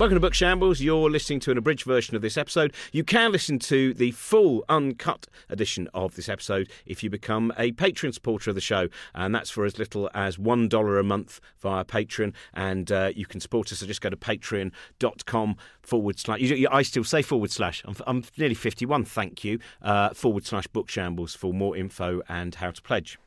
Welcome to Book Shambles. You're listening to an abridged version of this episode. You can listen to the full uncut edition of this episode if you become a Patreon supporter of the show, and that's for as little as $1 a month via Patreon. And uh, you can support us, so just go to patreon.com forward slash. I still say forward slash. I'm, I'm nearly 51, thank you. Uh, forward slash Book Shambles for more info and how to pledge.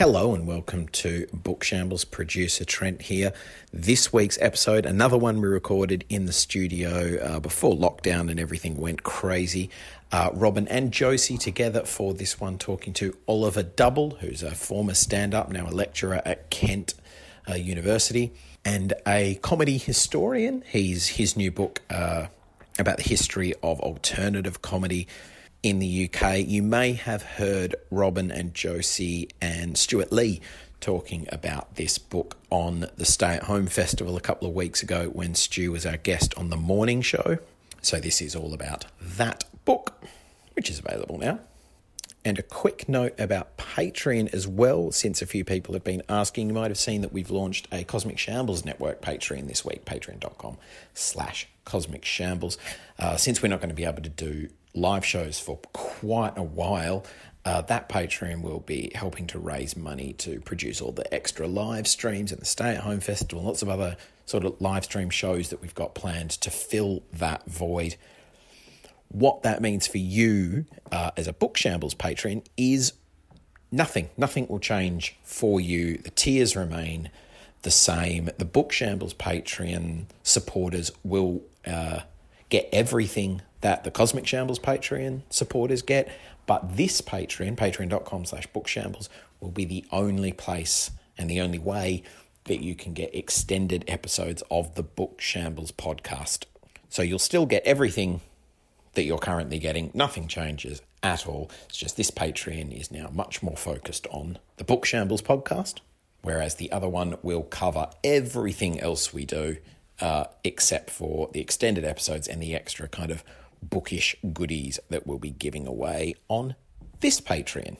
Hello and welcome to Book Shambles. Producer Trent here. This week's episode, another one we recorded in the studio uh, before lockdown and everything went crazy. Uh, Robin and Josie together for this one, talking to Oliver Double, who's a former stand up, now a lecturer at Kent uh, University, and a comedy historian. He's his new book uh, about the history of alternative comedy in the UK. You may have heard Robin and Josie and Stewart Lee talking about this book on the Stay at Home Festival a couple of weeks ago when Stu was our guest on the morning show. So, this is all about that book, which is available now. And a quick note about Patreon as well, since a few people have been asking. You might have seen that we've launched a Cosmic Shambles Network Patreon this week, patreon.com slash Cosmic Shambles. Uh, since we're not going to be able to do live shows for quite a while. Uh, that Patreon will be helping to raise money to produce all the extra live streams and the Stay at Home Festival lots of other sort of live stream shows that we've got planned to fill that void. What that means for you uh, as a Book Shambles patron is nothing. Nothing will change for you. The tiers remain the same. The Book Shambles Patreon supporters will uh, get everything that the Cosmic Shambles Patreon supporters get. But this Patreon, patreon.com slash bookshambles, will be the only place and the only way that you can get extended episodes of the Book Shambles podcast. So you'll still get everything that you're currently getting. Nothing changes at all. It's just this Patreon is now much more focused on the Book Shambles podcast, whereas the other one will cover everything else we do, uh, except for the extended episodes and the extra kind of bookish goodies that we'll be giving away on this Patreon.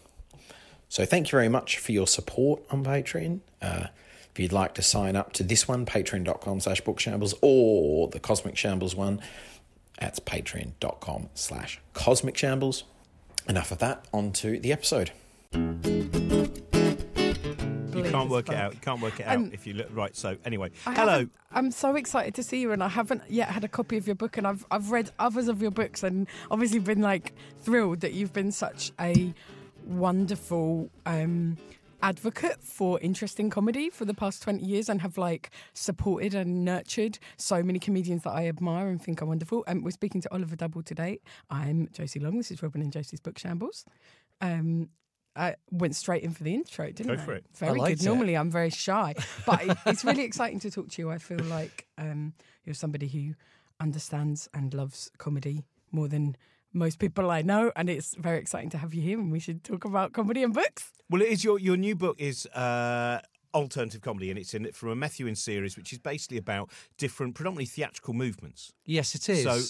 So thank you very much for your support on Patreon. Uh, if you'd like to sign up to this one, patreon.com slash bookshambles or the Cosmic Shambles one, that's patreon.com slash cosmic shambles. Enough of that, on to the episode. You can't work it out. You can't work it out Um, if you look right. So anyway, I hello. I'm so excited to see you, and I haven't yet had a copy of your book, and I've I've read others of your books, and obviously been like thrilled that you've been such a wonderful um, advocate for interesting comedy for the past 20 years, and have like supported and nurtured so many comedians that I admire and think are wonderful. And we're speaking to Oliver Double today. I'm Josie Long. This is Robin and Josie's Book Shambles. Um, I went straight in for the intro, didn't Go I? for it. Very liked good. it. Normally, I'm very shy, but it- it's really exciting to talk to you. I feel like um, you're somebody who understands and loves comedy more than most people I know, and it's very exciting to have you here. And we should talk about comedy and books. Well, it is your your new book is uh, alternative comedy, and it's in it from a Methuen series, which is basically about different, predominantly theatrical movements. Yes, it is. So,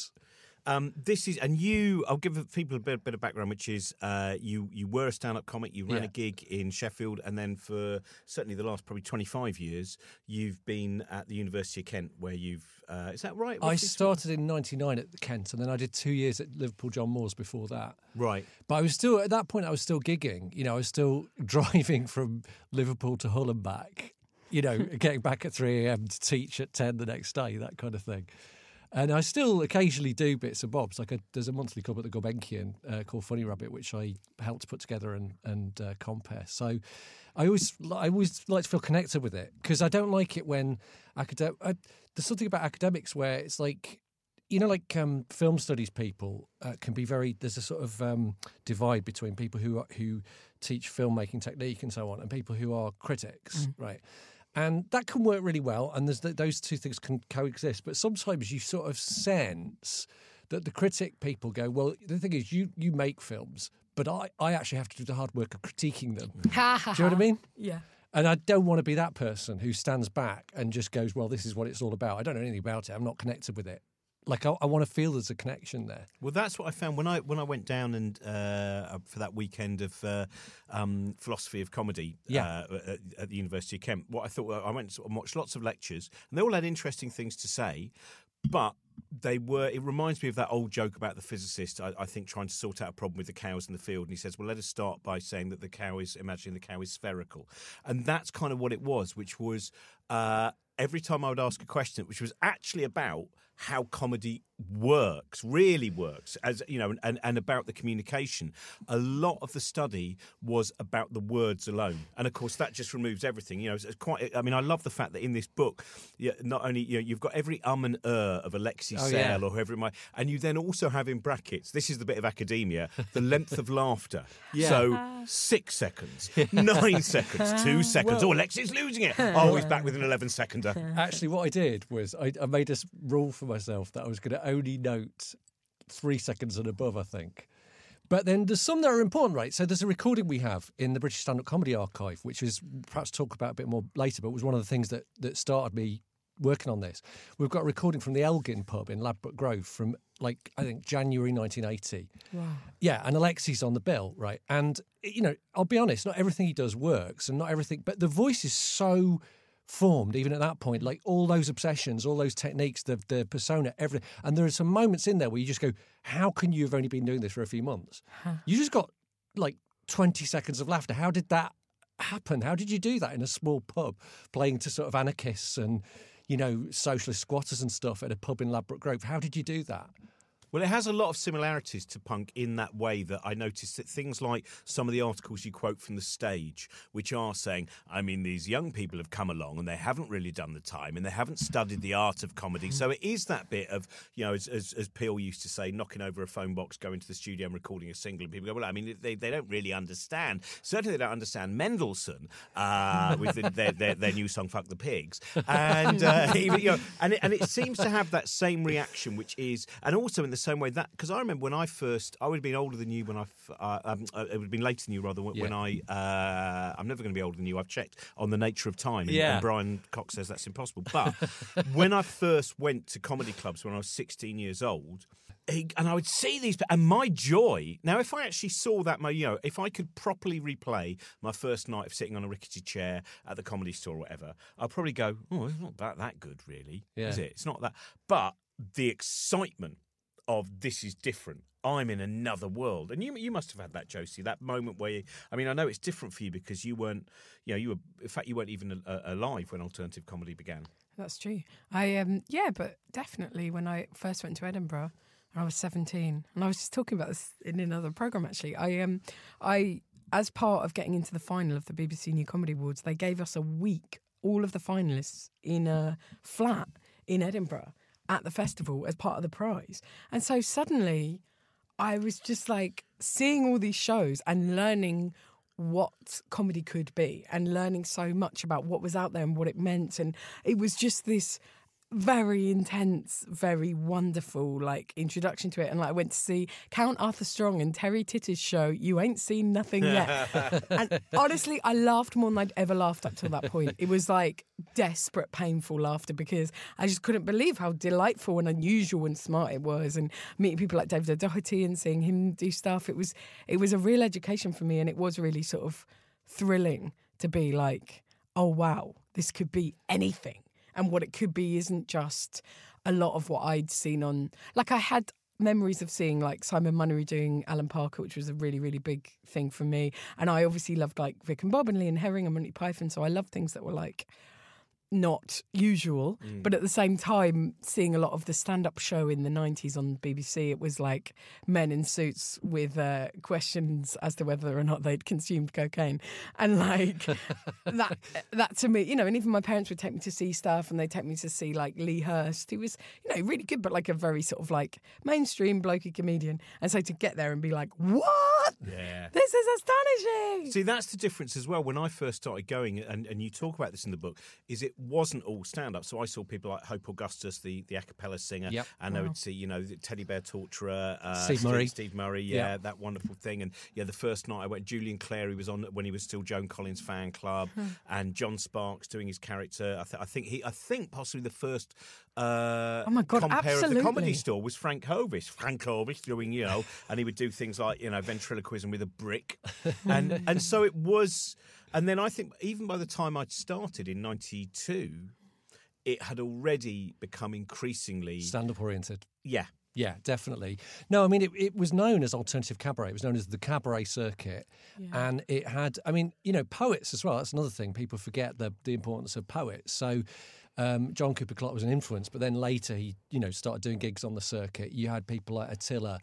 um, this is, and you, I'll give people a bit, bit of background, which is uh, you you were a stand up comic, you ran Yeah. a gig in Sheffield, and then for certainly the last probably 25 years, you've been at the University of Kent, where you've, uh, is that right? I roughly sort started in '99 at Kent, and then I did two years at Liverpool John Moores before that. Right. But I was still at that point. I was still gigging. You know, I was still driving from Liverpool to Hull and back. You know, getting back at 3 a.m. to teach at 10 the next day, that kind of thing. And I still occasionally do bits and bobs. Like a, there's a monthly club at the Gulbenkian uh, called Funny Rabbit, which I helped put together and and uh, compare. So I always I always like to feel connected with it because I don't like it when academic. There's something about academics where it's like you know, like um, film studies people uh, can be very. There's a sort of um, divide between people who are, who teach filmmaking technique and so on, and people who are critics, right? And that can work really well, and there's th- those two things can coexist. But sometimes you sort of sense that the critic people go, well, the thing is, you you make films, but I, I actually have to do the hard work of critiquing them. do you know what I mean? Yeah. And I don't want to be that person who stands back and just goes, well, this is what it's all about. I don't know anything about it. I'm not connected with it. Like I, I want to feel there's a connection there. Well, that's what I found when I when I went down and uh, for that weekend of uh, um, philosophy of comedy Yeah. uh, at, at the University of Kent. What I thought I went and watched lots of lectures, and they all had interesting things to say, but they were. It reminds me of that old joke about the physicist. I, I think trying to sort out a problem with the cows in the field, and he says, "Well, let us start by saying that the cow is imagining the cow is spherical," and that's kind of what it was, which was. Uh, Every time I would ask a question, which was actually about how comedy works, really works, as you know, and, and about the communication. A lot of the study was about the words alone, and of course that just removes everything. You know, it's it's quite. I mean, I love the fact that in this book, yeah, not only you know you've got every um and er of Alexei Oh, Sayle yeah. or whoever it might, and you then also have in brackets. This is the bit of academia: the length of laughter. Yeah. So six seconds, nine seconds, two seconds. oh, Alexei's losing it. Oh, he's back with an eleven seconder. Actually, what I did was I, I made this rule for myself that I was going to only note three seconds and above, I think. But then there's some that are important, right? So there's a recording we have in the British Stand Up Comedy Archive, which is perhaps talk about a bit more later, but was one of the things that, that started me working on this. We've got a recording from the Elgin pub in Ladbroke Grove from like, I think, January 1980. Wow. Yeah, and Alexei's on the bill, right? And you know, I'll be honest, not everything he does works, and not everything, but the voice is so formed, even at that point, like all those obsessions, all those techniques, the the persona, everything. And there are some moments in there where you just go, "How can you have only been doing this for a few months? You just got like twenty seconds of laughter. How did that happen? How did you do that in a small pub, playing to sort of anarchists and you know socialist squatters and stuff at a pub in Ladbroke Grove? How did you do that? Well, it has a lot of similarities to punk in that way that I noticed that things like some of the articles you quote from the stage, which are saying, I mean, these young people have come along and they haven't really done the time and they haven't studied the art of comedy. So it is that bit of, you know, as, as, as Peel used to say, knocking over a phone box, going to the studio and recording a single. And people go, well, I mean, they, they don't really understand. Certainly they don't understand Mendelssohn uh, with the, their, their, their new song, Fuck the Pigs. And, uh, even, you know, and, it, and it seems to have that same reaction, which is, and also in the same way that, because I remember when I first, I would have been older than you when I uh, um, uh, it would have been later than you rather, when, when Yeah. I, uh, I'm never going to be older than you. I've checked on the nature of time. And, Yeah. and Brian Cox says that's impossible. But when I first went to comedy clubs when I was 16 years old, and I would see these, and my joy. Now, if I actually saw that, my you know, if I could properly replay my first night of sitting on a rickety chair at the comedy store or whatever, I'd probably go, "Oh, it's not that that good, really, is it? It's not that." But the excitement of this is different. I'm in another world, and you you must have had that, Josie. That moment where you, I mean, I know it's different for you because you weren't, you know, you were. In fact, you weren't even alive when alternative comedy began. That's true. I um yeah, but definitely when I first went to Edinburgh, I was seventeen, and I was just talking about this in another program. Actually, I um I as part of getting into the final of the BBC New Comedy Awards, they gave us a week, all of the finalists in a flat in Edinburgh at the festival as part of the prize, and so suddenly. I was just like seeing all these shows and learning what comedy could be and learning so much about what was out there and what it meant. And it was just this very intense, very wonderful like introduction to it. And like I went to see Count Arthur Strong and Terry Titter's show, You Ain't Seen Nothing Yet. and honestly, I laughed more than I'd ever laughed up till that point. It was like desperate, painful laughter because I just couldn't believe how delightful and unusual and smart it was. And meeting people like David O'Doherty and seeing him do stuff, it was it was a real education for me, and it was really sort of thrilling to be like, oh wow, this could be anything. And what it could be isn't just a lot of what I'd seen on like I had memories of seeing like Simon Munnery doing Alan Parker, which was a really, really big thing for me. And I obviously loved like Vic and Bob and Lee and Herring and Monty Python. So I loved things that were like not usual, but at the same time, seeing a lot of the stand up show in the 90s on BBC, it was like men in suits with uh, questions as to whether or not they'd consumed cocaine. And like that, that to me, you know, and even my parents would take me to see stuff and they'd take me to see like Lee Hurst, who was, you know, really good, but like a very sort of like mainstream blokey comedian. And so to get there and be like, what? what? Yeah. This is astonishing. See, that's the difference as well. When I first started going, and, and you talk about this in the book, is it wasn't all stand up. So I saw people like Hope Augustus, the, the a cappella singer, Yep. and I would see, you know, the Teddy Bear Torturer, uh, Steve Murray. Steve Murray, yeah, Yeah. that wonderful thing. And yeah, the first night I went, Julian Clary was on when he was still Joan Collins fan club, and John Sparkes doing his character. I, th- I think he, I think possibly the first. Uh, Oh my God, compare of the comedy store was Frank Hovis. Frank Hovis doing, you know, and he would do things like, you know, ventriloquism with a brick. And and so it was and then I think even by the time I'd started in ninety two, it had already become increasingly Stand up oriented. yeah. Yeah, definitely. No, I mean, it, it was known as alternative cabaret. It was known as the cabaret circuit. And it had, I mean, you know, poets as well. That's another thing. People forget the, the importance of poets. So um, John Cooper Clarke was an influence, but then later he, you know, started doing gigs on the circuit. You had people like Attila.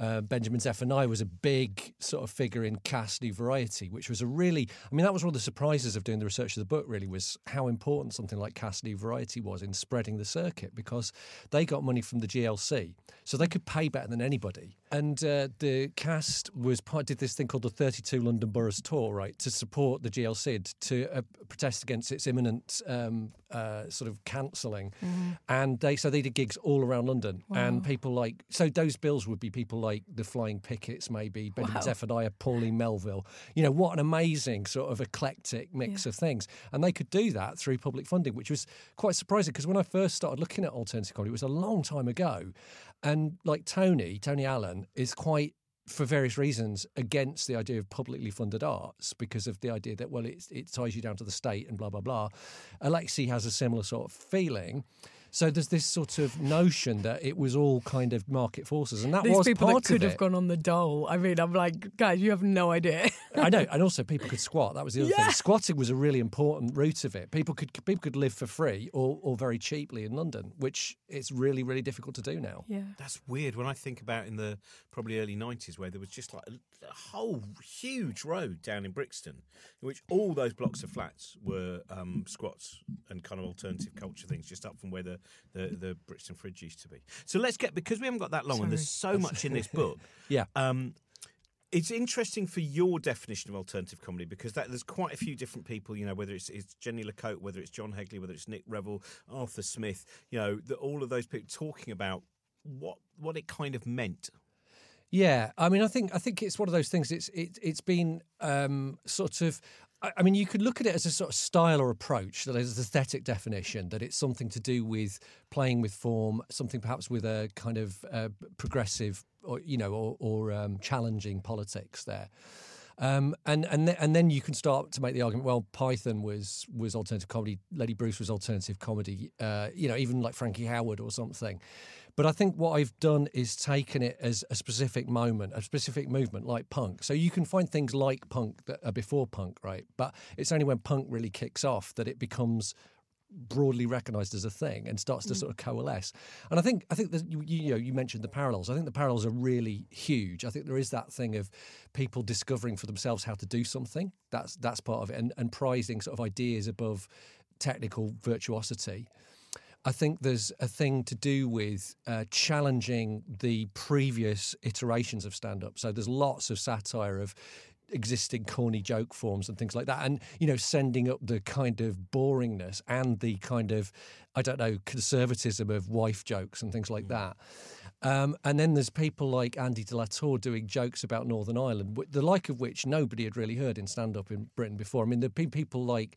Uh, Benjamin Zephaniah was a big sort of figure in CAST New Variety, which was a really, I mean, that was one of the surprises of doing the research of the book, really, was how important something like CAST New Variety was in spreading the circuit because they got money from the GLC. So they could pay better than anybody. And uh, the cast was part, did this thing called the 32 London Boroughs Tour, right, to support the GLC, to uh, protest against its imminent um, uh, sort of cancelling. And they so they did gigs all around London. And people like, so those bills would be people like the Flying Pickets, maybe, Benjamin Wow. Zephaniah, Pauline Melville. You know, what an amazing sort of eclectic mix of things. And they could do that through public funding, which was quite surprising because when I first started looking at alternative comedy, it was a long time ago. And like Tony, Tony Allen, is quite for various reasons against the idea of publicly funded arts because of the idea that well it, it ties you down to the state and blah blah blah. Alexei has a similar sort of feeling so there's this sort of notion that it was all kind of market forces and that These was people part that could of have it. gone on the dole. I mean, I'm like, guys, you have no idea. I know, and also people could squat. That was the other Yeah. thing. Squatting was a really important route of it. People could people could live for free or, or very cheaply in London, which it's really really difficult to do now. yeah. That's weird when I think about in the probably early 90s where there was just like a, a whole huge road down in Brixton in which all those blocks of flats were um, squats and kind of alternative culture things just up from where the, the, the Brixton Fridge used to be. So let's get, because we haven't got that long and there's so much in this book. Yeah. Um, it's interesting for your definition of alternative comedy because that, there's quite a few different people, you know, whether it's, it's Jenny Lecoat, whether it's John Hegley, whether it's Nick Revell, Arthur Smith, you know, the, all of those people talking about what what it kind of meant. Yeah, I mean, I think I think it's one of those things. It's it, it's been um, sort of. I mean, you could look at it as a sort of style or approach that is aesthetic definition. That it's something to do with playing with form, something perhaps with a kind of uh, progressive or you know or, or um, challenging politics there. Um, and and th- and then you can start to make the argument. Well, Python was was alternative comedy. Lenny Bruce was alternative comedy. Uh, you know, even like Frankie Howerd or something. But I think what I've done is taken it as a specific moment, a specific movement like punk. So you can find things like punk that are before punk, right? But it's only when punk really kicks off that it becomes broadly recognised as a thing and starts to sort of coalesce. And I think I think that you, you know you mentioned the parallels. I think the parallels are really huge. I think there is that thing of people discovering for themselves how to do something. That's that's part of it, and, and prizing sort of ideas above technical virtuosity. I think there's a thing to do with uh, challenging the previous iterations of stand up. So there's lots of satire of existing corny joke forms and things like that. And you know sending up the kind of boringness and the kind of i don't know conservatism of wife jokes and things like that. Um, and then there's people like Andy de la Tour doing jokes about Northern Ireland, the like of which nobody had really heard in stand up in Britain before. I mean, there've been people like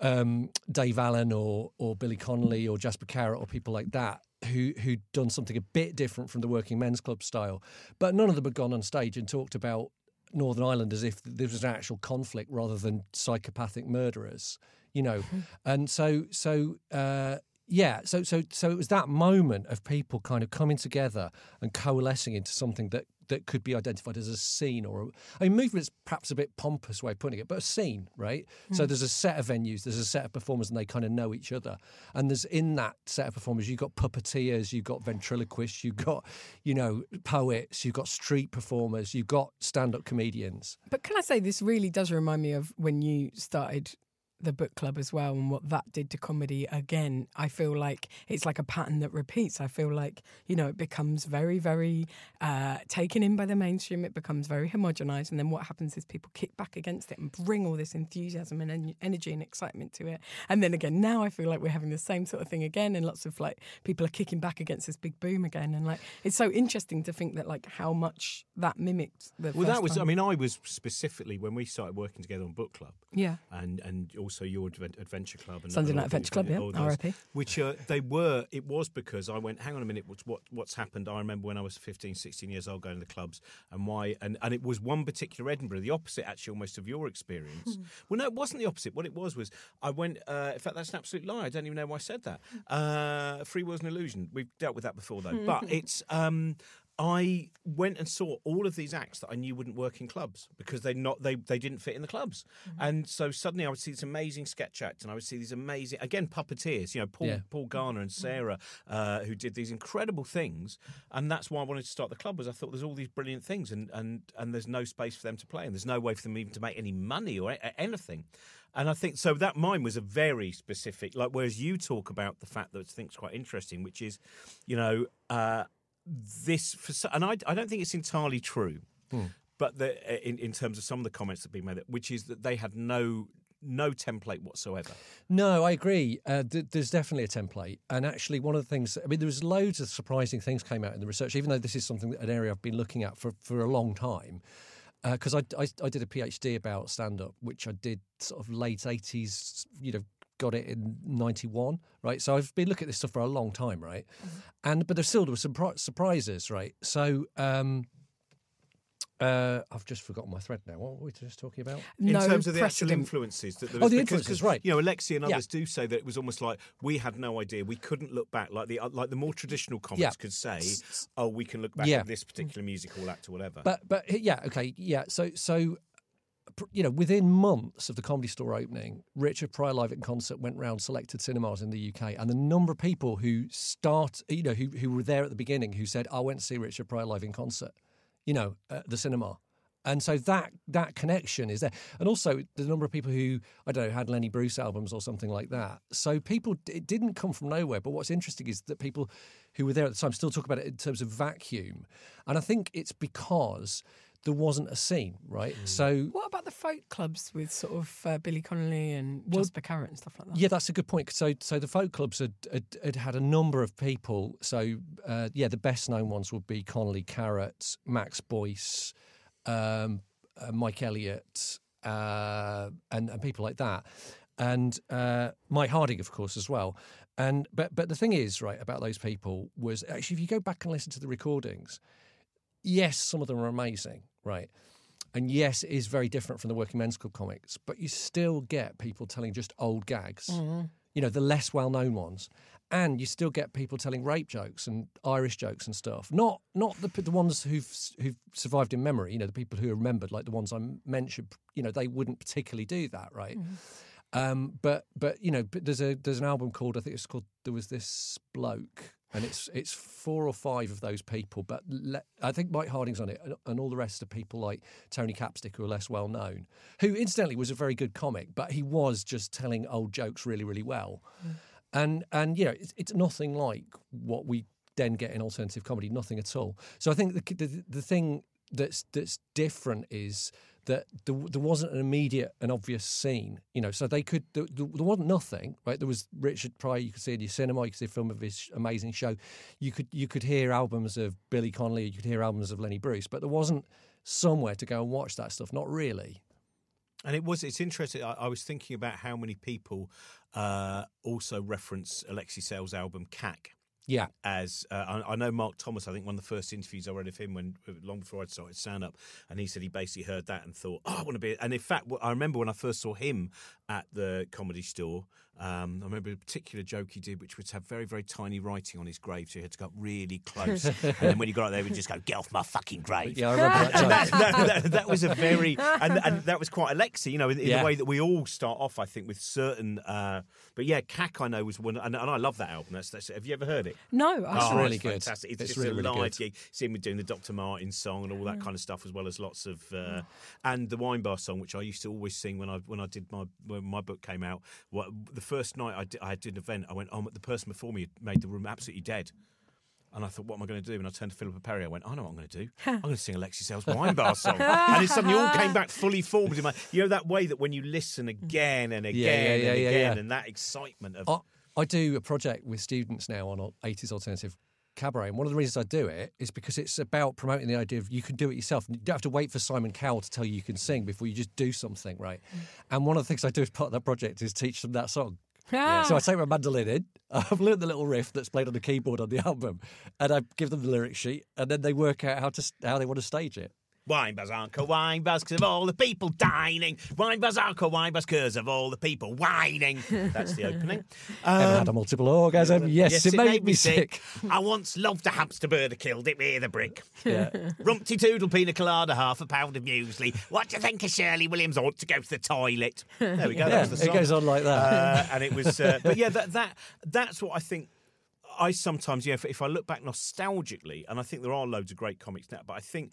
um, Dave Allen or or Billy Connolly or Jasper Carrott or people like that who who'd done something a bit different from the working men's club style, but none of them had gone on stage and talked about Northern Ireland as if there was an actual conflict rather than psychopathic murderers, you know, and so so. Uh, yeah, so so so it was that moment of people kind of coming together and coalescing into something that that could be identified as a scene or a, I mean, movement's perhaps a bit pompous way of putting it, but a scene, right? So hmm. there's a set of venues, there's a set of performers, and they kind of know each other. And there's in that set of performers, you've got puppeteers, you've got ventriloquists, you've got you know poets, you've got street performers, you've got stand-up comedians. But can I say this really does remind me of when you started the book club as well and what that did to comedy again i feel like it's like a pattern that repeats i feel like you know it becomes very very uh, taken in by the mainstream it becomes very homogenized and then what happens is people kick back against it and bring all this enthusiasm and en- energy and excitement to it and then again now i feel like we're having the same sort of thing again and lots of like people are kicking back against this big boom again and like it's so interesting to think that like how much that mimicked the Well, that was. time. I mean, I was specifically when we started working together on book club. yeah and and also your adventure club and Sunday Night Adventure Club, yeah, RIP. which uh, they were it was because I went hang on a minute what's what what's happened? I remember when I was 15 16 years old going to the clubs and why and and it was one particular Edinburgh the opposite actually almost of your experience. Well no it wasn't the opposite. What it was was I went uh, in fact that's an absolute lie. I don't even know why I said that. Uh, free will's an illusion. We've dealt with that before though. But it's um I went and saw all of these acts that I knew wouldn't work in clubs because they not they they didn't fit in the clubs, and so suddenly I would see this amazing sketch act, and I would see these amazing again puppeteers, you know Paul Yeah. Paul Garner and Sarah, uh, who did these incredible things, and that's why I wanted to start the club was I thought there's all these brilliant things, and and and there's no space for them to play, and there's no way for them even to make any money or anything. And I think so. That mine was a very specific, like whereas you talk about the fact that I think's quite interesting, which is, you know, uh, this for and I, I don't think it's entirely true, but the, uh, in in terms of some of the comments that have been made, which is that they had no no template whatsoever. No, I agree. Uh, th- there's definitely a template, and actually, one of the things. I mean, there was loads of surprising things came out in the research. Even though this is something an area I've been looking at for for a long time, because I, I I did a PhD about stand up, which I did sort of late '80s. You know. Got it in '91, right? So I've been looking at this stuff for a long time, right? And but there's still there were some pri- surprises, right? So um, uh, I've just forgotten my thread now. What were we just talking about? In no terms of the actual influences, that there Oh, the because- influences, 'cause, right. You know, Alexei and Yeah. others do say that it was almost like we had no idea. We couldn't look back, like the uh, like the more traditional comics Yeah. could say, "Oh, we can look back Yeah. at this particular musical act or whatever." But but yeah, okay, yeah. So so pr- you know, within months of the comedy store opening, Richard Pryor live in concert went round selected cinemas in the UK, and the number of people who start, you know, who who were there at the beginning, who said, "I went to see Richard Pryor live in concert," you know, at the cinema. And so that that connection is there, and also the number of people who I don't know had Lenny Bruce albums or something like that. So people, it didn't come from nowhere. But what's interesting is that people who were there at the time still talk about it in terms of vacuum, and I think it's because there wasn't a scene, right? So What about the folk clubs with sort of uh, Billy Connolly and Well, Jasper Carrott and stuff like that? Yeah, that's a good point. So, so the folk clubs had had, had, had a number of people. So, uh, yeah, the best known ones would be Connolly Carrott, Max Boyce, um, uh, Mike Elliott, uh, and and people like that, and uh, Mike Harding, of course, as well. And but but the thing is, right, about those people was actually if you go back and listen to the recordings, yes, some of them are amazing, right? And yes, it is very different from the Working Men's Club comics, but you still get people telling just old gags, you know, the less well known ones. And you still get people telling rape jokes and Irish jokes and stuff. Not not the the ones who've who've survived in memory. You know, the people who are remembered, like the ones I mentioned. You know, they wouldn't particularly do that, right? Um, but but you know, but there's a there's an album called I think it's called There Was This Bloke, and it's it's four or five of those people. But le- I think Mike Harding's on it, and, and all the rest are people like Tony Capstick, who are less well known. Who incidentally was a very good comic, but he was just telling old jokes really really well. Mm. And and you know, it's, it's nothing like what we then get in alternative comedy, nothing at all. So I think the the, the thing that's that's different is that there, there wasn't an immediate and obvious scene, you know. So they could there, there wasn't nothing, right? There was Richard Pryor. You could see in your cinema. You could see a film of his amazing show. You could you could hear albums of Billy Connolly. You could hear albums of Lenny Bruce, but there wasn't somewhere to go and watch that stuff. Not really. And it was it's interesting. I, I was thinking about how many people uh, also reference Alexei Sayle's album "Cak." Yeah. As uh, I, I know, Mark Thomas. I think one of the first interviews I read of him when long before I'd started stand up, and he said he basically heard that and thought, "Oh, I want to be." And in fact, I remember when I first saw him at the comedy store. Um, I remember a particular joke he did, which was have very, very tiny writing on his grave, so he had to go up really close. and then when he got up there, he would just go, "Get off my fucking grave." Yeah, I remember that. And joke. that, that, that, that was a very and, and that was quite Alexei, you know, in, in Yeah. the way that we all start off, I think, with certain. Uh, but yeah, Cak I know was one, and, and I love that album. That's, that's, have you ever heard it? No, I Oh, really good. Fantastic. It's, It's just really, a really live good. gig. See him doing the Dr. Martin song and all that kind of stuff, as well as lots of uh, and the Wine Bar song, which I used to always sing when I when I did my when my book came out. What the first night I did, I did an event, I went, oh, the person before me made the room absolutely dead. And I thought, what am I going to do? And I turned to Philippa Perry. I went, I know what I'm going to do. I'm going to sing Alexei Sayle's Wine Bar song. and it suddenly all came back fully formed in my. You know that way that when you listen again and again yeah, yeah, and yeah, again, yeah. and that excitement of. I, I do a project with students now on 80s alternative cabaret, and one of the reasons I do it is because it's about promoting the idea of you can do it yourself. You don't have to wait for Simon Cowell to tell you you can sing before you just do something, right? And one of the things I do as part of that project is teach them that song. Ah. So I take my mandolin in, I've learned the little riff that's played on the keyboard on the album, and I give them the lyric sheet, and then they work out how to how they want to stage it. Wine uncle, wine buzz, because of all the people dining. Wine uncle, wine buzz, because of all the people whining. That's the opening. Ever had a multiple orgasm? Yes, it, made, me sick. I once loved a hamster bird, I killed it with a brick. Yeah. Rumpty Toodle pina colada, half a pound of muesli. What do you think of Shirley Williams ought to go to the toilet? There we go. Yeah, that was the it goes on like that. Uh, and it was, uh, but yeah, that that that's what I think. I sometimes, yeah, if, if I look back nostalgically, and I think there are loads of great comics now, but I think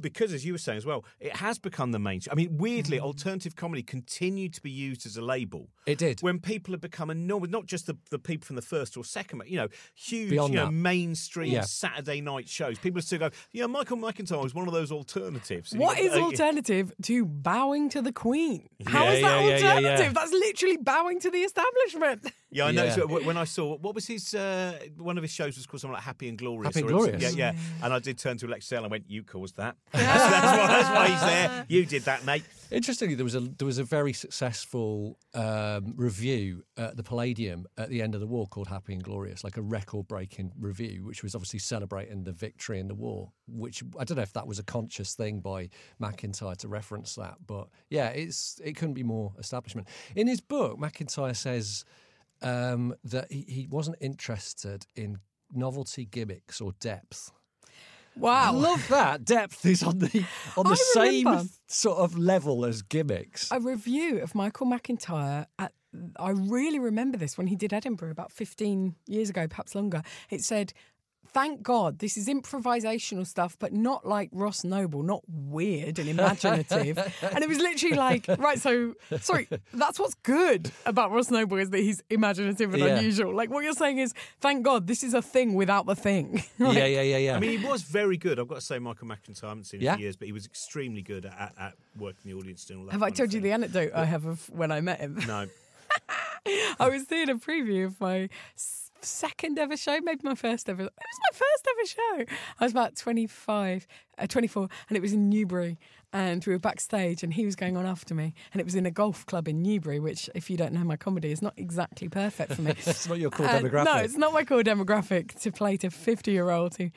because, as you were saying as well, it has become the main. I mean, weirdly, alternative comedy continued to be used as a label. It did. when people have become enormous, not just the, the people from the first or second, but, you know, huge, Beyond you know, that. mainstream Yeah. Saturday night shows. People still go, yeah, Michael McIntyre was one of those alternatives. And What go, is uh, alternative to bowing to the Queen? How Yeah, is that yeah. alternative? That's literally bowing to the establishment. Yeah, I know. Yeah. So when I saw what was his uh, one of his shows was called something like Happy and Glorious. Happy and or was- Glorious. Yeah, yeah. And I did turn to Alexei and I went, "You caused that. That's, that's, why, that's why he's there. You did that, mate." Interestingly, there was a there was a very successful um, review at the Palladium at the end of the war called "Happy and Glorious," like a record-breaking review, which was obviously celebrating the victory in the war. Which I don't know if that was a conscious thing by McIntyre to reference that, but yeah, it's it couldn't be more establishment. In his book, McIntyre says um, that he, he wasn't interested in novelty gimmicks or depth. Wow. I love that depth is on the on the I same remember- sort of level as gimmicks. a review of Michael McIntyre at I really remember this when he did Edinburgh about 15 years ago, perhaps longer. It said, Thank God this is improvisational stuff, but not like Ross Noble, not weird and imaginative. and it was literally like, right, so sorry, that's what's good about Ross Noble is that he's imaginative and Yeah. unusual. Like what you're saying is, thank God this is a thing without the thing. Like, yeah, yeah, yeah, yeah. I mean, he was very good. I've got to say, Michael McIntyre. I haven't seen him Yeah. for years, but he was extremely good at, at, at working the audience and all that. Have I told you the anecdote I have of when I met him? No. I was doing a preview of my s- second ever show, maybe my first ever. It was my first ever show. I was about 25, uh, 24, and it was in Newbury. And we were backstage, and he was going on after me. And it was in a golf club in Newbury, which, if you don't know my comedy, is not exactly perfect for me. It's not your core And demographic. No, it's not my core demographic to play to 50 year olds who.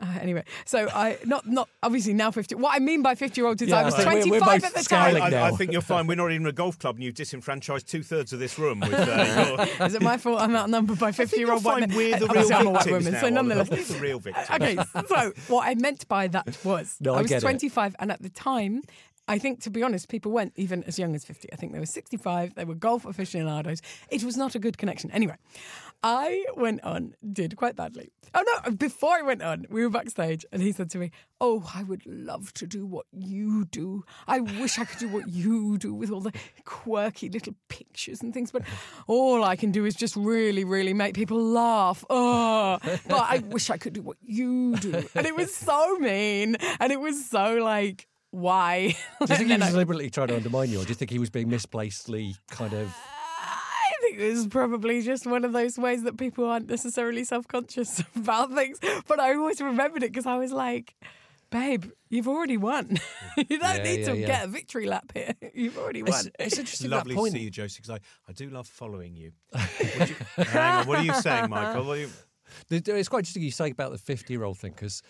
Uh, anyway, so I not not obviously now 50. What I mean by 50 year olds is Yeah, I was think we're- we're 25 at the time. I, I think you'll find we're not even a golf club, and you've disenfranchised two thirds of this room with uh, your. Is it my fault I'm outnumbered by fifty year old white men? we're the real Obviously, I'm a white victims woman, now, so nonetheless. We're the real victims. Okay, so what I meant by that was No, I I was 25, and at the time, I think, to be honest, people went even as young as 50. I think they were 65. They were golf aficionados. It was not a good connection. Anyway, I went on, did quite badly. Oh no, before I went on, we were backstage, and he said to me, Oh, I would love to do what you do. I wish I could do what you do with all the quirky little pictures and things, but all I can do is just really, really make people laugh. Oh, but I wish I could do what you do. And it was so mean, and it was so like, why? do you think he was deliberately trying to undermine you, or do you think he was being misplacedly kind of? I think it was probably just one of those ways that people aren't necessarily self conscious about things. But I always remembered it because I was like, babe, you've already won. you don't Yeah, need yeah, to yeah. get a victory lap here. You've already won. It's, it's interesting that Lovely to point. see you, Josie, because I, I do love following you. Would you- Hang on, what are you saying, Michael? What are you- The- the- It's quite interesting you say about the 50 year old thing because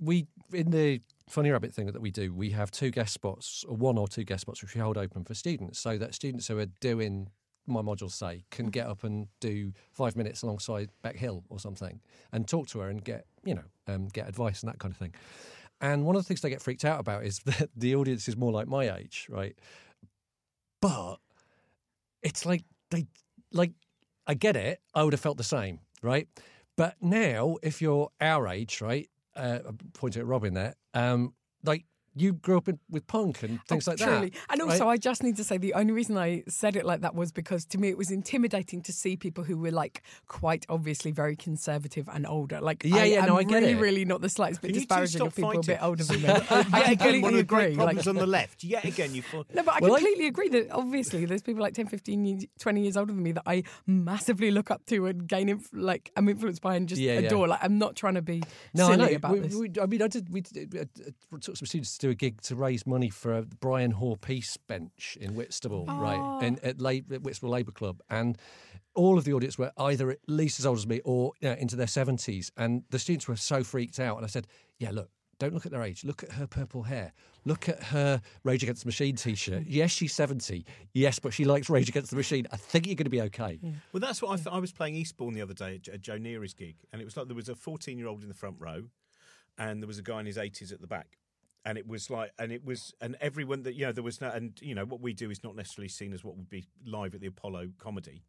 we, in the Funny Rabbit thing that we do, we have two guest spots, or one or two guest spots, which we hold open for students so that students who are doing my modules say, can get up and do five minutes alongside Bec Hill or something and talk to her and get, you know, um, get advice and that kind of thing. And one of the things they get freaked out about is that the audience is more like my age, right? But it's like they like I get it. I would have felt the same, right? But now, if you're our age, right? Uh, pointing at Robin there. Um, like you grew up in, with punk and things Oh, like truly. that. And also, right? I just need to say the only reason I said it like that was because to me it was intimidating to see people who were like quite obviously very conservative and older. Like, Yeah, I yeah, no, I get really, it. really not the slightest bit Can you two disparaging of people a bit older than me. I again, completely one of the great agree. problems like- on the left. Yet again, you thought. No, but I Well, I- completely agree that obviously there's people like 10, 15, years- 20 years older than me that I massively look up to and gain, inf- like, I'm influenced by and just Yeah, yeah. adore. Like, I'm not trying to be No, I silly know. about we, this. we- I mean, I did. We did, uh, uh, took some students to do a gig to raise money for a Brian Haw Peace Bench in Whitstable, Oh. right, and at, La- at Whitstable Labour Club, and all of the audience were either at least as old as me or you know, into their seventies, and the students were so freaked out. And I said, "Yeah, look." Don't look at their age. Look at her purple hair. Look at her Rage Against the Machine T-shirt. Mm. Yes, she's seventy. Yes, but she likes Rage Against the Machine. I think you're going to be okay. Well, that's what I, th- I was playing Eastbourne the other day at, at Joe Neary's gig, and it was like there was a 14 year old in the front row, and there was a guy in his 80s at the back. And it was like, and it was, and everyone that, you know, there was no, and, you know, what we do is not necessarily seen as what would be live at the Apollo comedy.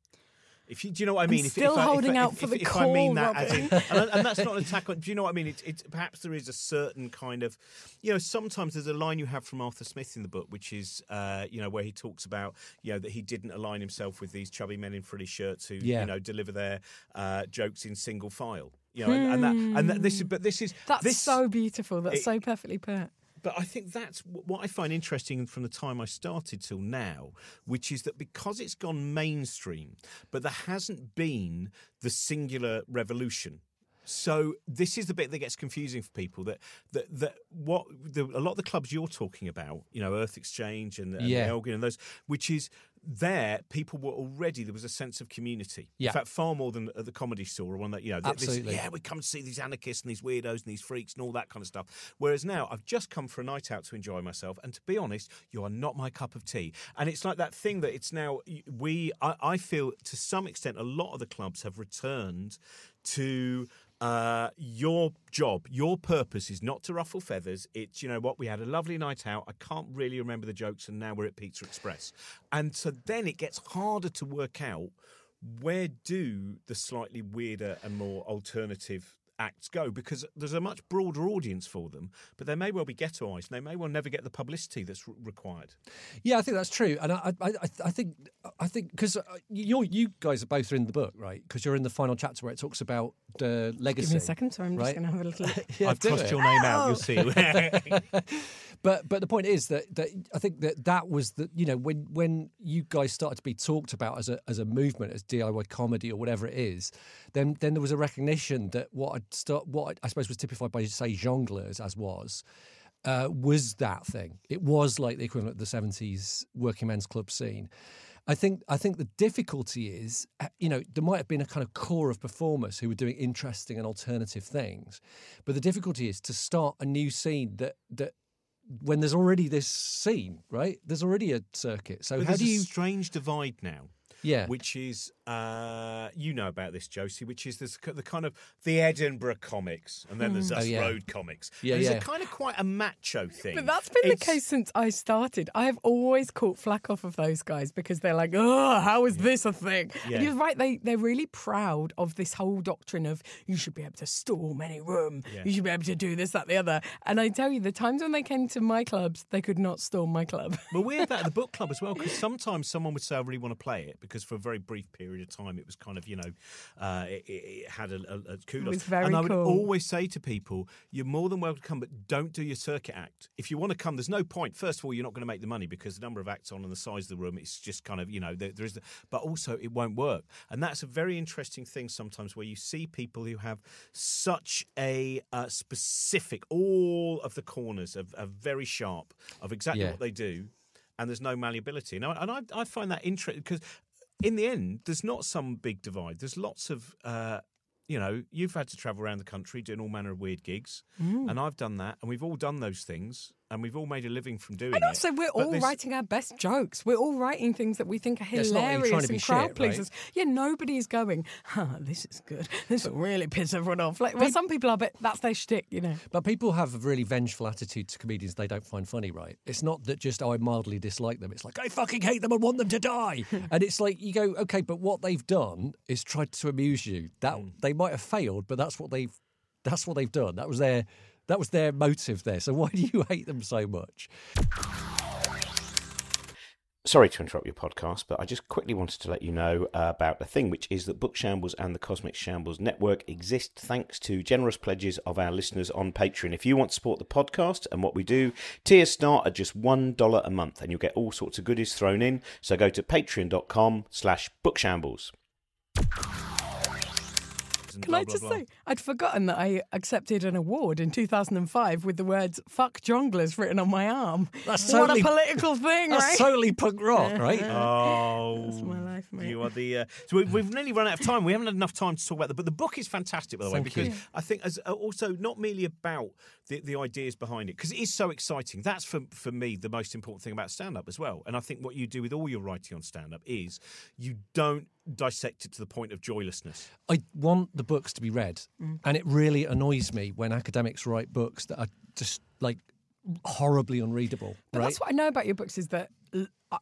If you, do you know what I mean? if, still if I, if holding I, out if, for if, the if I mean call, that, as in, and, and that's not an attack on. Do you know what I mean? It's, it's perhaps there is a certain kind of, you know, sometimes there's a line you have from Arthur Smith in the book, which is, uh, you know, where he talks about, you know, that he didn't align himself with these chubby men in frilly shirts who, Yeah. you know, deliver their uh, jokes in single file. You know, and, and that, and that, this is, but this is Hmm. That's this, so beautiful. That's it- so perfectly put. But I think that's what I find interesting from the time I started till now, which is that because it's gone mainstream, but there hasn't been the singular revolution. So this is the bit that gets confusing for people. That that that what the, a lot of the clubs you're talking about, you know, Earth Exchange and, and Yeah. Elgin and those, which is there, people were already there was a sense of community. Yeah. In fact, far more than at the comedy store or one that you know. th- this- Absolutely. yeah, we come to see these anarchists and these weirdos and these freaks and all that kind of stuff. Whereas now, I've just come for a night out to enjoy myself, and to be honest, you are not my cup of tea. And it's like that thing that it's now we. I, I feel to some extent a lot of the clubs have returned to. Uh, your job, your purpose is not to ruffle feathers. It's, you know what, we had a lovely night out. I can't really remember the jokes, and now we're at Pizza Express. And so then it gets harder to work out where do the slightly weirder and more alternative acts go because there's a much broader audience for them but they may well be ghettoized and they may well never get the publicity that's re- required Yeah, I think that's true, and I, I, I, I think, I think because uh, you, you guys are both in the book, right? Because you're in the final chapter where it talks about the legacy. Give me a second, so I'm just going to have a little. Yeah, i've crossed it. your name out you'll see But but the point is that, that I think that that was the you know when when you guys started to be talked about as a as a movement as DIY comedy or whatever it is, then then there was a recognition that what I'd start what I suppose was typified by say jongleurs as was. Uh, was that thing? It was like the equivalent of the seventies working men's club scene. I think I think the difficulty is, uh, you know, there might have been a kind of core of performers who were doing interesting and alternative things, but the difficulty is to start a new scene that that when there's already this scene, right? There's already a circuit. So But how there's do you? a strange divide now Yeah, which is uh, you know about this, Josie, which is this, the kind of the Edinburgh comics, and then there's us Oh, yeah. road comics. Yeah, And it's a kind of quite a macho thing. But that's been the case since I started. I have always caught flack off of those guys because they're like, "Oh, how is this a thing?" Yeah. And you're right; they they're really proud of this whole doctrine of you should be able to storm any room, Yeah. you should be able to do this, that, the other. And I tell you, the times when they came to my clubs, they could not storm my club. Well, we had that at the book club as well because sometimes someone would say, "I really want to play it," because for a very brief period of time, it was kind of you know, uh, it, it it had a, a, a kudos. was very and I would cool. always say to people, "You're more than welcome to come, but don't do your circuit act. If you want to come, there's no point. First of all, you're not going to make the money because the number of acts on and the size of the room, it's just kind of you know there, there is. The, but also, it won't work, and that's a very interesting thing sometimes where you see people who have such a uh, specific, all of the corners are, are very sharp of exactly Yeah. what they do and there's no malleability. And I, and I, I find that interesting because in the end, there's not some big divide. There's lots of, uh, you know, you've had to travel around the country doing all manner of weird gigs, Mm. and I've done that, and we've all done those things. And we've all made a living from doing it. And it. also, we're But all this- writing our best jokes. We're all writing things that we think are Yeah, it's not like you're hilarious trying to and shit, crowd right? pleasers. Yeah, nobody's going, huh, this is good. This will really piss everyone off. Like, well, some people are, but that's their shtick, you know. But people have a really vengeful attitude to comedians they don't find funny, right? It's not that just, oh, I mildly dislike them. It's like, I fucking hate them and want them to die. and it's like, you go, okay, but what they've done is tried to amuse you. That mm. They might have failed, but that's what they've that's what they've done. That was their that was their motive there. So why do you hate them so much? Sorry to interrupt your podcast, but I just quickly wanted to let you know uh, about a thing, which is that Book Shambles and the Cosmic Shambles Network exist thanks to generous pledges of our listeners on Patreon. If you want to support the podcast and what we do, tiers start at just $1 a month and you'll get all sorts of goodies thrown in. So go to patreon.com slash bookshambles. Can I just say, I'd forgotten that I accepted an award in 2005 with the words "fuck jongleurs" written on my arm. That's what totally- a political thing, That's right? totally punk rock, right? Oh, That's my life, mate. You are the. Uh, so we, we've nearly run out of time. We haven't had enough time to talk about the. But the book is fantastic, by the way, Thank because you. I think as uh, also not merely about the, the ideas behind it, because it is so exciting. That's for for me the most important thing about stand up as well. And I think what you do with all your writing on stand up is you don't dissect it to the point of joylessness. I want the books to be read, mm. and it really annoys me when academics write books that are just like horribly unreadable. But right? that's what I know about your books is that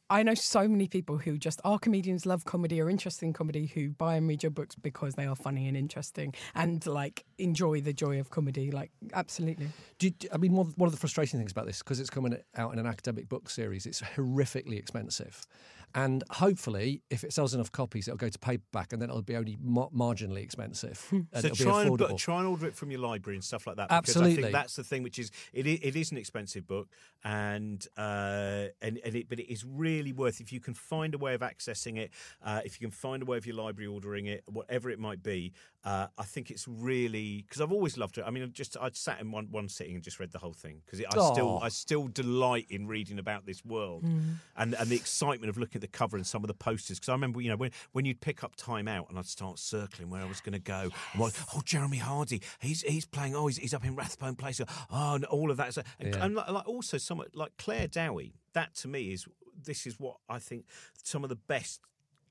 I know so many people who just are comedians, love comedy, are interested in comedy, who buy and read your books because they are funny and interesting and like enjoy the joy of comedy. Like, absolutely. Do you- I mean, one one of the frustrating things about this, because it's coming out in an academic book series, it's horrifically expensive. And hopefully, if it sells enough copies, it'll go to paperback, and then it'll be only mar- marginally expensive, and so it'll try be and, affordable. bu- try and order it from your library and stuff like that. Because I think that's the thing, which is it, it is an expensive book, and uh, and, and it, but it is really worth if you can find a way of accessing it, uh, if you can find a way of your library ordering it, whatever it might be. Uh, I think it's really because I've always loved it. I mean, I've just I'd sat in one one sitting and just read the whole thing because I still I still delight in reading about this world and and the excitement of looking at the cover and some of the posters. Because I remember, you know, when when you'd pick up Time Out and I'd start circling where I was going to go. And what, oh, Jeremy Hardy, he's he's playing. Oh, he's, he's up in Rathbone Place. Oh, and all of that. So, and, Yeah. and like, like also someone like Claire Dowie. That to me is this is what I think some of the best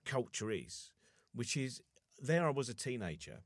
culture is, which is there. I was a teenager.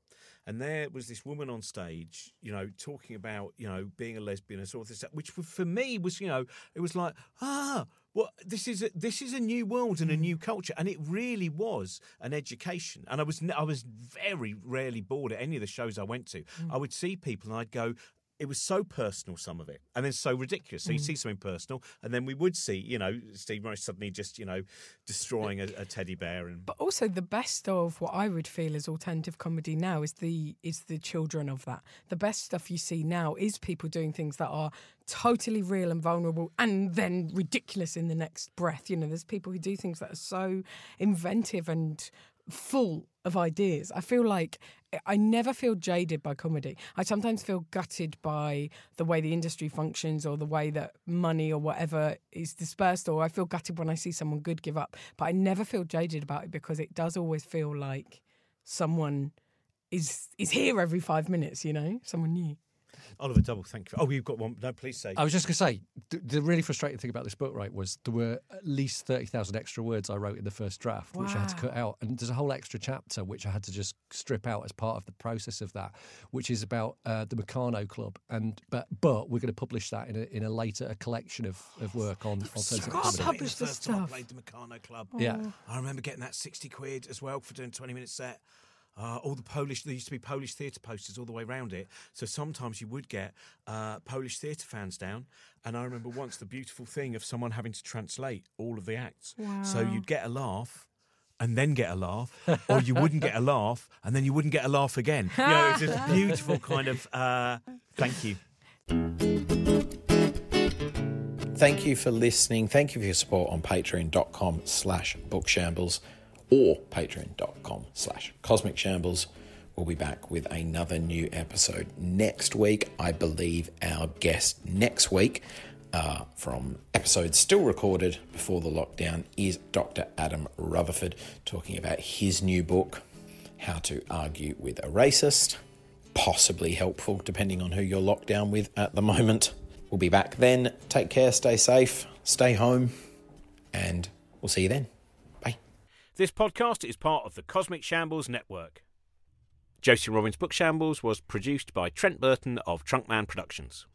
And there was this woman on stage, you know, talking about, you know, being a lesbian and sort of this, which for me was, you know, it was like, ah, well, this is a, this is a new world and a new culture, and it really was an education. And I was I was very rarely bored at any of the shows I went to. I would see people and I'd go. It was so personal, some of it, and then so ridiculous. So you mm. see something personal, and then we would see, you know, Steve Morris suddenly just, you know, destroying a, a teddy bear, and But also the best of what I would feel is alternative comedy now is the is the children of that. The best stuff you see now is people doing things that are totally real and vulnerable and then ridiculous in the next breath. You know, there's people who do things that are so inventive and full of ideas. I feel like eh, I never feel jaded by comedy. I sometimes feel gutted by the way the industry functions or the way that money or whatever is dispersed, or I feel gutted when I see someone good give up. But I never feel jaded about it because it does always feel like someone is is here every five minutes, you know, someone new. Oliver Double. Thank you. Oh, you've got one. No, please say. I was just going to say, th- the really frustrating thing about this book, right, was there were at least 30,000 extra words I wrote in the first draft, which I had to cut out. And there's a whole extra chapter which I had to just strip out as part of the process of that, which is about uh, the Meccano Club. And But but we're going to publish that in a, in a later a collection of, of work on alternative God, comedy. pub- publish the the first time I stuff. played the Meccano Club. Yeah. I remember getting that 60 quid as well for doing a 20 minute set. Uh, all the Polish, there used to be Polish theatre posters all the way around it. So sometimes you would get uh, Polish theatre fans down. And I remember once the beautiful thing of someone having to translate all of the acts. So you'd get a laugh and then get a laugh, or you wouldn't get a laugh and then you wouldn't get a laugh again. You know, it's this beautiful kind of uh, thank you. Thank you for listening. Thank you for your support on patreon.com slash bookshambles or patreon.com slash cosmic shambles. We'll be back with another new episode next week. I believe our guest next week uh, from episodes still recorded before the lockdown is Dr. Adam Rutherford talking about his new book, How to Argue with a Racist. Possibly helpful depending on who you're locked down with at the moment. We'll be back then. Take care, stay safe, stay home, and we'll see you then. This podcast is part of the Cosmic Shambles Network. Josie Robin's Book Shambles was produced by Trent Burton of Trunkman Productions.